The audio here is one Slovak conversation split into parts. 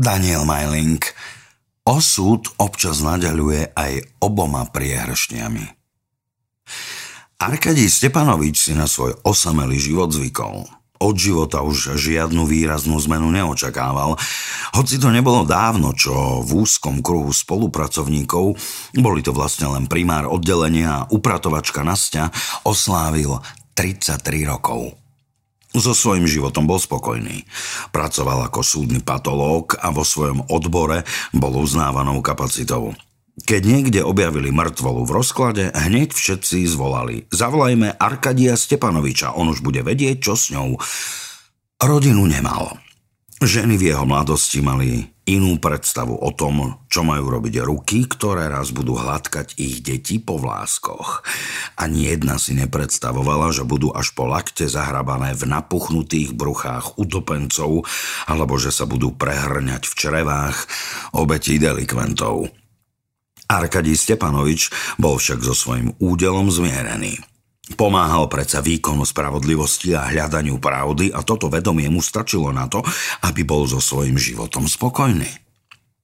Daniel Majling. Osud občas naďaluje aj oboma priehršňami. Arkadij Stepanovič si na svoj osamelý život zvykol. Od života už žiadnu výraznú zmenu neočakával, hoci to nebolo dávno, čo v úzkom kruhu spolupracovníkov, boli to vlastne len primár oddelenia a upratovačka Nastia, oslávil 33 rokov. So svojím životom bol spokojný. Pracoval ako súdny patológ a vo svojom odbore bol uznávanou kapacitou. Keď niekde objavili mŕtvolu v rozklade, hneď všetci zvolali. Zavolajme Arkadia Stepanoviča, on už bude vedieť, čo s ňou. Rodinu nemal. Ženy v jeho mladosti mali inú predstavu o tom, čo majú robiť ruky, ktoré raz budú hladkať ich deti po vláskoch. Ani jedna si nepredstavovala, že budú až po lakte zahrabané v napuchnutých bruchách utopencov, alebo že sa budú prehrňať v črevách obetí delikventov. Arkadij Stepanovič bol však so svojím údelom zmierený. Pomáhal predsa výkonu spravodlivosti a hľadaniu pravdy a toto vedomie mu stačilo na to, aby bol so svojím životom spokojný.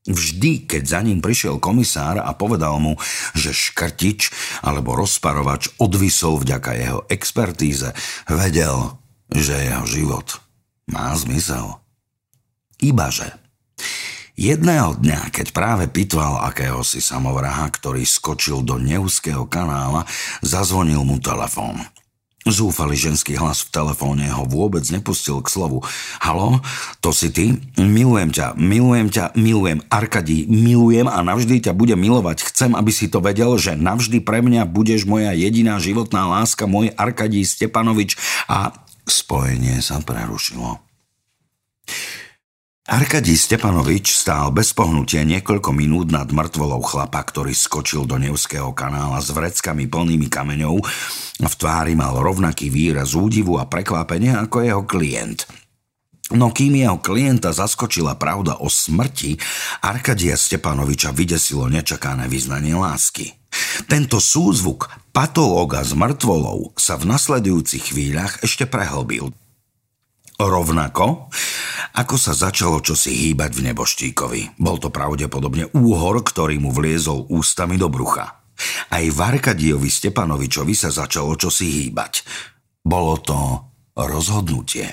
Vždy, keď za ním prišiel komisár a povedal mu, že škrtič alebo rozparovač odvisol vďaka jeho expertíze, vedel, že jeho život má zmysel. Ibaže Jedného dňa, keď práve pitval akéhosi samovraha, ktorý skočil do Neuského kanála, zazvonil mu telefón. Zúfalý ženský hlas v telefóne ho vôbec nepustil k slovu. Halo, to si ty? Milujem ťa, milujem ťa, milujem. Arkadí, milujem a navždy ťa budem milovať. Chcem, aby si to vedel, že navždy pre mňa budeš moja jediná životná láska, môj Arkadí Stepanovič. A spojenie sa prerušilo. Arkadij Stepanovič stál bez pohnutia niekoľko minút nad mŕtvolou chlapa, ktorý skočil do Nevského kanála s vreckami plnými kameňov. V tvári mal rovnaký výraz údivu a prekvapenia ako jeho klient. No kým jeho klienta zaskočila pravda o smrti, Arkadia Stepanoviča vydesilo nečakané vyznanie lásky. Tento súzvuk patológa s mŕtvolou sa v nasledujúcich chvíľach ešte prehlbil. Rovnako, ako sa začalo čosi hýbať v neboštíkovi. Bol to pravdepodobne úhor, ktorý mu vliezol ústami do brucha. Aj v Stepanovičovi sa začalo čosi hýbať. Bolo to rozhodnutie.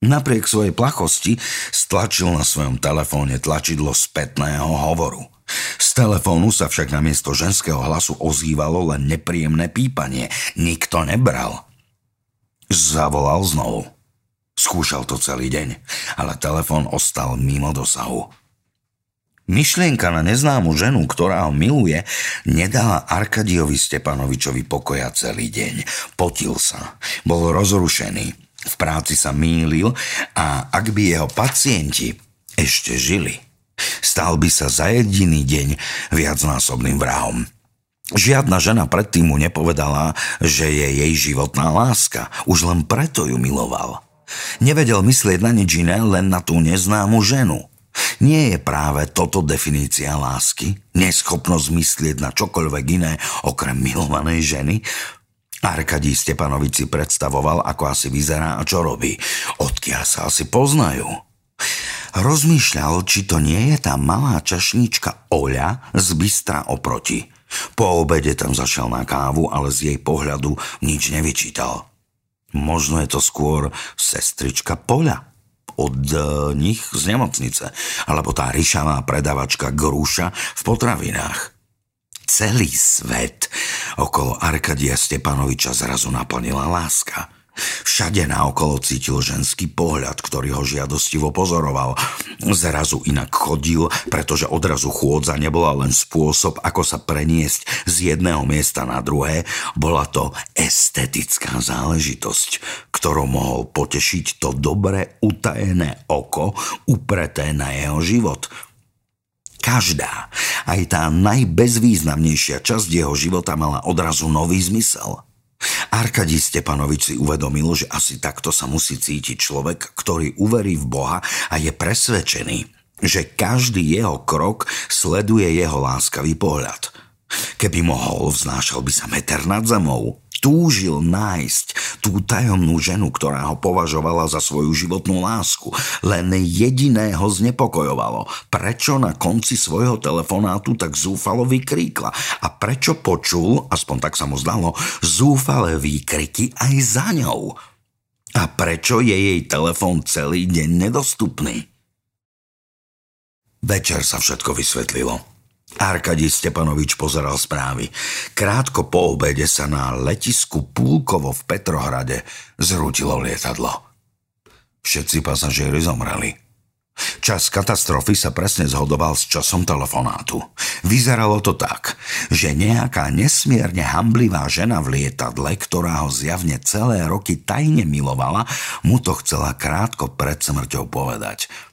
Napriek svojej plachosti stlačil na svojom telefóne tlačidlo spätného hovoru. Z telefónu sa však namiesto ženského hlasu ozývalo len nepríjemné pípanie. Nikto nebral. Zavolal znovu. Skúšal to celý deň, ale telefón ostal mimo dosahu. Myšlienka na neznámu ženu, ktorá ho miluje, nedala Arkadiovi Stepanovičovi pokoja celý deň. Potil sa, bol rozrušený, v práci sa mýlil a ak by jeho pacienti ešte žili, stal by sa za jediný deň viacnásobným vrahom. Žiadna žena predtým mu nepovedala, že je jej životná láska, už len preto ju miloval. Nevedel myslieť na nič iné, len na tú neznámu ženu. Nie je práve toto definícia lásky? Neschopnosť myslieť na čokoľvek iné okrem milovanej ženy? Arkadí Stepanovič si predstavoval, ako asi vyzerá a čo robí. Odkiaľ sa asi poznajú. Rozmýšľal, či to nie je tá malá čašnička Oľa z Bystra oproti. Po obede tam zašiel na kávu, ale z jej pohľadu nič nevyčítal. Možno je to skôr sestrička Poľa od e, nich z nemocnice, alebo tá ryšavá predavačka grúša v potravinách. Celý svet okolo Arkadia Stepanoviča zrazu naplnila láska – Všade naokolo cítil ženský pohľad, ktorý ho žiadostivo pozoroval. Zrazu inak chodil, pretože odrazu chôdza nebola len spôsob, ako sa preniesť z jedného miesta na druhé, bola to estetická záležitosť, ktorou mohol potešiť to dobre utajené oko upreté na jeho život – Každá, aj tá najbezvýznamnejšia časť jeho života mala odrazu nový zmysel. Arkadí Stepanovič si uvedomil, že asi takto sa musí cítiť človek, ktorý uverí v Boha a je presvedčený, že každý jeho krok sleduje jeho láskavý pohľad. Keby mohol, vznášal by sa meter nad zemou. Túžil nájsť tú tajomnú ženu, ktorá ho považovala za svoju životnú lásku. Len jediné ho znepokojovalo. Prečo na konci svojho telefonátu tak zúfalo vykríkla? A prečo počul, aspoň tak sa mu zdalo, zúfalé výkriky aj za ňou? A prečo je jej telefón celý deň nedostupný? Večer sa všetko vysvetlilo. Arkadij Stepanovič pozeral správy. Krátko po obede sa na letisku Púlkovo v Petrohrade zrútilo lietadlo. Všetci pasažieri zomreli. Čas katastrofy sa presne zhodoval s časom telefonátu. Vyzeralo to tak, že nejaká nesmierne hamblivá žena v lietadle, ktorá ho zjavne celé roky tajne milovala, mu to chcela krátko pred smrťou povedať –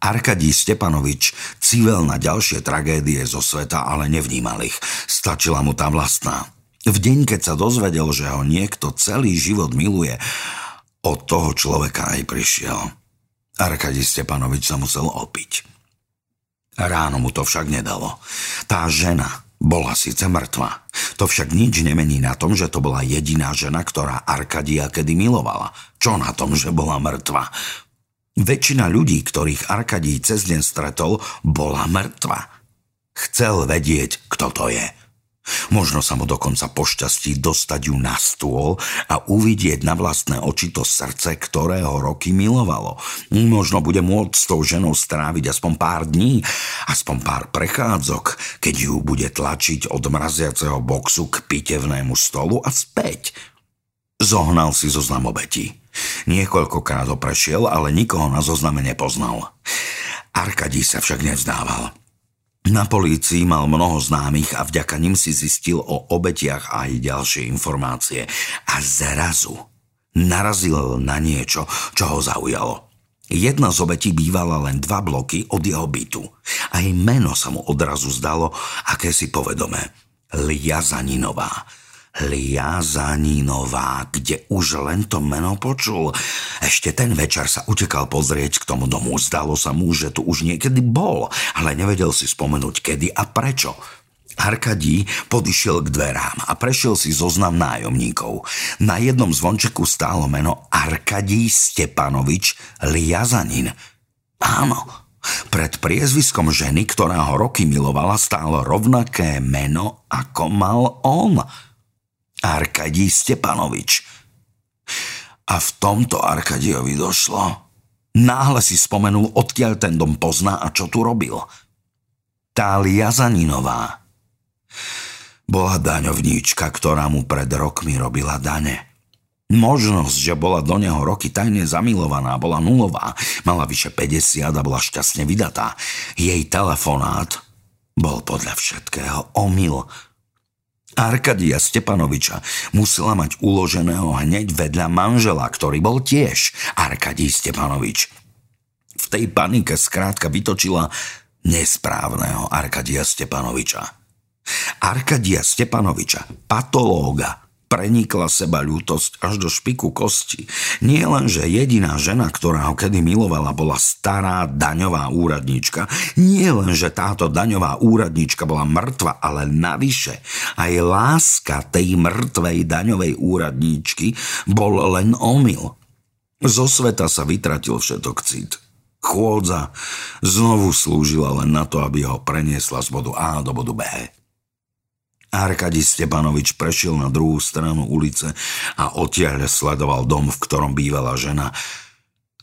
Arkadí Stepanovič civel na ďalšie tragédie zo sveta, ale nevnímal ich. Stačila mu tá vlastná. V deň, keď sa dozvedel, že ho niekto celý život miluje, od toho človeka aj prišiel. Arkadí Stepanovič sa musel opiť. Ráno mu to však nedalo. Tá žena bola síce mŕtva. To však nič nemení na tom, že to bola jediná žena, ktorá Arkadia kedy milovala. Čo na tom, že bola mŕtva? Väčšina ľudí, ktorých Arkadí cez deň stretol, bola mŕtva. Chcel vedieť, kto to je. Možno sa mu dokonca pošťastí dostať ju na stôl a uvidieť na vlastné oči to srdce, ktorého roky milovalo. Možno bude môcť s tou ženou stráviť aspoň pár dní, aspoň pár prechádzok, keď ju bude tlačiť od mraziaceho boxu k pitevnému stolu a späť. Zohnal si zoznam obetí. Niekoľkokrát ho prešiel, ale nikoho na zozname nepoznal. Arkadí sa však nevzdával. Na polícii mal mnoho známych a vďaka nim si zistil o obetiach aj ďalšie informácie. A zrazu narazil na niečo, čo ho zaujalo. Jedna z obetí bývala len dva bloky od jeho bytu. Aj meno sa mu odrazu zdalo, aké si povedomé. Liazaninová. Liazaninová, kde už len to meno počul. Ešte ten večer sa utekal pozrieť k tomu domu. Zdalo sa mu, že tu už niekedy bol, ale nevedel si spomenúť kedy a prečo. Arkadí podišiel k dverám a prešiel si zoznam nájomníkov. Na jednom zvončeku stálo meno Arkadí Stepanovič Liazanin. Áno, pred priezviskom ženy, ktorá ho roky milovala, stálo rovnaké meno, ako mal on – Arkadí Stepanovič. A v tomto Arkadiovi došlo. Náhle si spomenul, odkiaľ ten dom pozná a čo tu robil. Tália Zaninová. Bola daňovníčka, ktorá mu pred rokmi robila dane. Možnosť, že bola do neho roky tajne zamilovaná, bola nulová. Mala vyše 50 a bola šťastne vydatá. Jej telefonát bol podľa všetkého omyl Arkadia Stepanoviča musela mať uloženého hneď vedľa manžela, ktorý bol tiež Arkadí Stepanovič. V tej panike skrátka vytočila nesprávneho Arkadia Stepanoviča. Arkadia Stepanoviča, patológa, prenikla seba ľútosť až do špiku kosti. Nie len, že jediná žena, ktorá ho kedy milovala, bola stará daňová úradníčka, nie len, že táto daňová úradníčka bola mŕtva, ale navyše aj láska tej mŕtvej daňovej úradníčky bol len omyl. Zo sveta sa vytratil všetok cit. Chôdza znovu slúžila len na to, aby ho preniesla z bodu A do bodu B. Arkadi Stepanovič prešiel na druhú stranu ulice a odtiaľ sledoval dom, v ktorom bývala žena,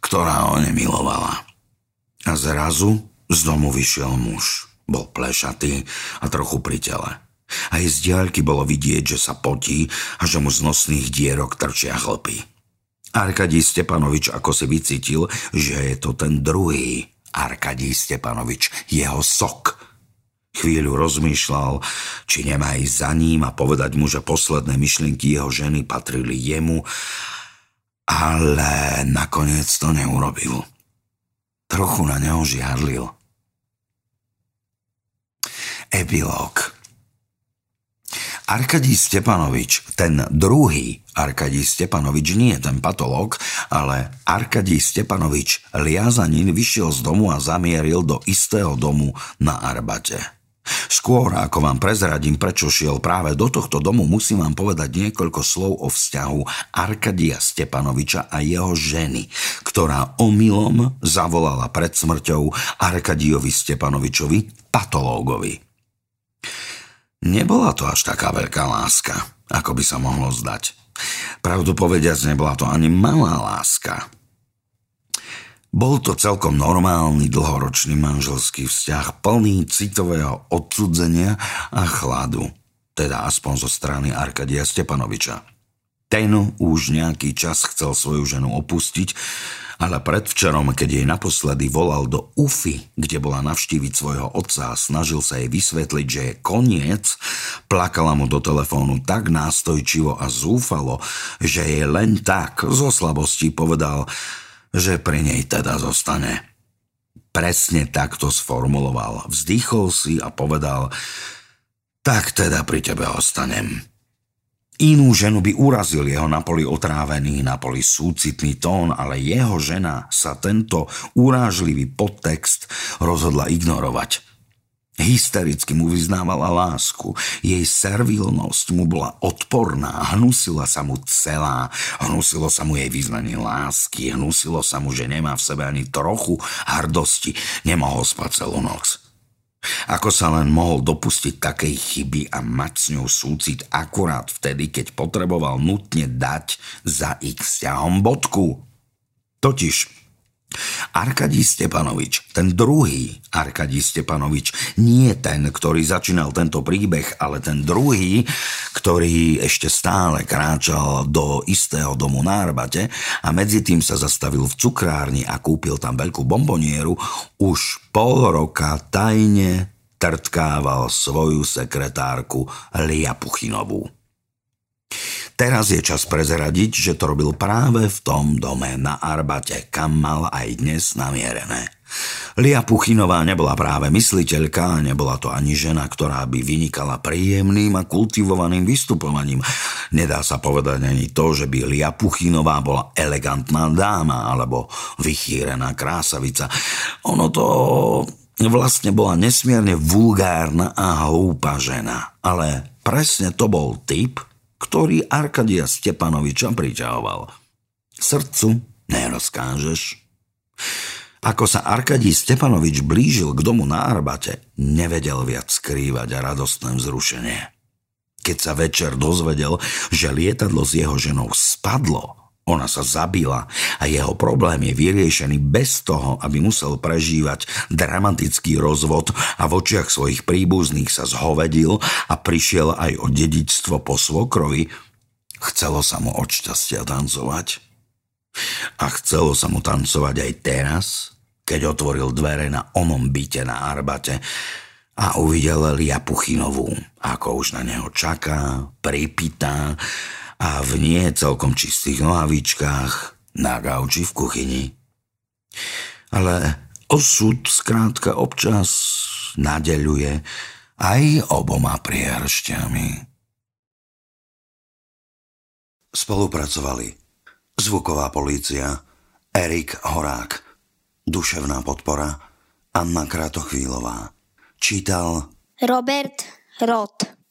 ktorá ho nemilovala. A zrazu z domu vyšiel muž. Bol plešatý a trochu pri tele. Aj z diaľky bolo vidieť, že sa potí a že mu z nosných dierok trčia chlpy. Arkadí Stepanovič ako si vycítil, že je to ten druhý Arkadí Stepanovič, jeho sok, Chvíľu rozmýšľal, či nemá ísť za ním a povedať mu, že posledné myšlienky jeho ženy patrili jemu, ale nakoniec to neurobil. Trochu na neho žiarlil. Epilóg Arkadí Stepanovič, ten druhý Arkadí Stepanovič, nie ten patológ, ale Arkadí Stepanovič Liazanin vyšiel z domu a zamieril do istého domu na Arbate. Skôr ako vám prezradím, prečo šiel práve do tohto domu, musím vám povedať niekoľko slov o vzťahu Arkadia Stepanoviča a jeho ženy, ktorá omylom zavolala pred smrťou Arkadiovi Stepanovičovi patológovi. Nebola to až taká veľká láska, ako by sa mohlo zdať. Pravdu povediac, nebola to ani malá láska. Bol to celkom normálny dlhoročný manželský vzťah, plný citového odsudzenia a chladu, teda aspoň zo strany Arkadia Stepanoviča. Ten už nejaký čas chcel svoju ženu opustiť, ale predvčerom, keď jej naposledy volal do Ufy, kde bola navštíviť svojho otca a snažil sa jej vysvetliť, že je koniec, plakala mu do telefónu tak nástojčivo a zúfalo, že jej len tak zo slabosti povedal – že pri nej teda zostane. Presne takto sformuloval. Vzdychol si a povedal, tak teda pri tebe ostanem. Inú ženu by urazil jeho napoli otrávený, napoli súcitný tón, ale jeho žena sa tento urážlivý podtext rozhodla ignorovať. Hystericky mu vyznávala lásku. Jej servilnosť mu bola odporná, hnusila sa mu celá, hnusilo sa mu jej vyznanie lásky, hnusilo sa mu, že nemá v sebe ani trochu hrdosti, nemohol spať celú noc. Ako sa len mohol dopustiť takej chyby a mať s ňou súcit akurát vtedy, keď potreboval nutne dať za ich vzťahom bodku. Totiž Arkadí Stepanovič, ten druhý Arkadí Stepanovič, nie ten, ktorý začínal tento príbeh, ale ten druhý, ktorý ešte stále kráčal do istého domu na Arbate a medzi tým sa zastavil v cukrárni a kúpil tam veľkú bombonieru, už pol roka tajne trtkával svoju sekretárku Lia Puchinovú. Teraz je čas prezradiť, že to robil práve v tom dome na Arbate, kam mal aj dnes namierené. Lia Puchinová nebola práve mysliteľka nebola to ani žena, ktorá by vynikala príjemným a kultivovaným vystupovaním. Nedá sa povedať ani to, že by Lia Puchinová bola elegantná dáma alebo vychýrená krásavica. Ono to vlastne bola nesmierne vulgárna a hlúpa žena. Ale presne to bol typ, ktorý Arkadia Stepanoviča priťahoval. Srdcu nerozkážeš. Ako sa Arkadí Stepanovič blížil k domu na Arbate, nevedel viac skrývať a radostné vzrušenie. Keď sa večer dozvedel, že lietadlo s jeho ženou spadlo, ona sa zabila a jeho problém je vyriešený bez toho, aby musel prežívať dramatický rozvod a v očiach svojich príbuzných sa zhovedil a prišiel aj o dedičstvo po svokrovi. Chcelo sa mu od šťastia tancovať. A chcelo sa mu tancovať aj teraz, keď otvoril dvere na onom byte na Arbate a uvidel Lia Puchinovú, ako už na neho čaká, pripitá, a v nie celkom čistých nohavičkách na gauči v kuchyni. Ale osud skrátka občas nadeľuje aj oboma priehršťami. Spolupracovali zvuková polícia, Erik Horák, duševná podpora, Anna Kratochvílová. Čítal Robert Roth.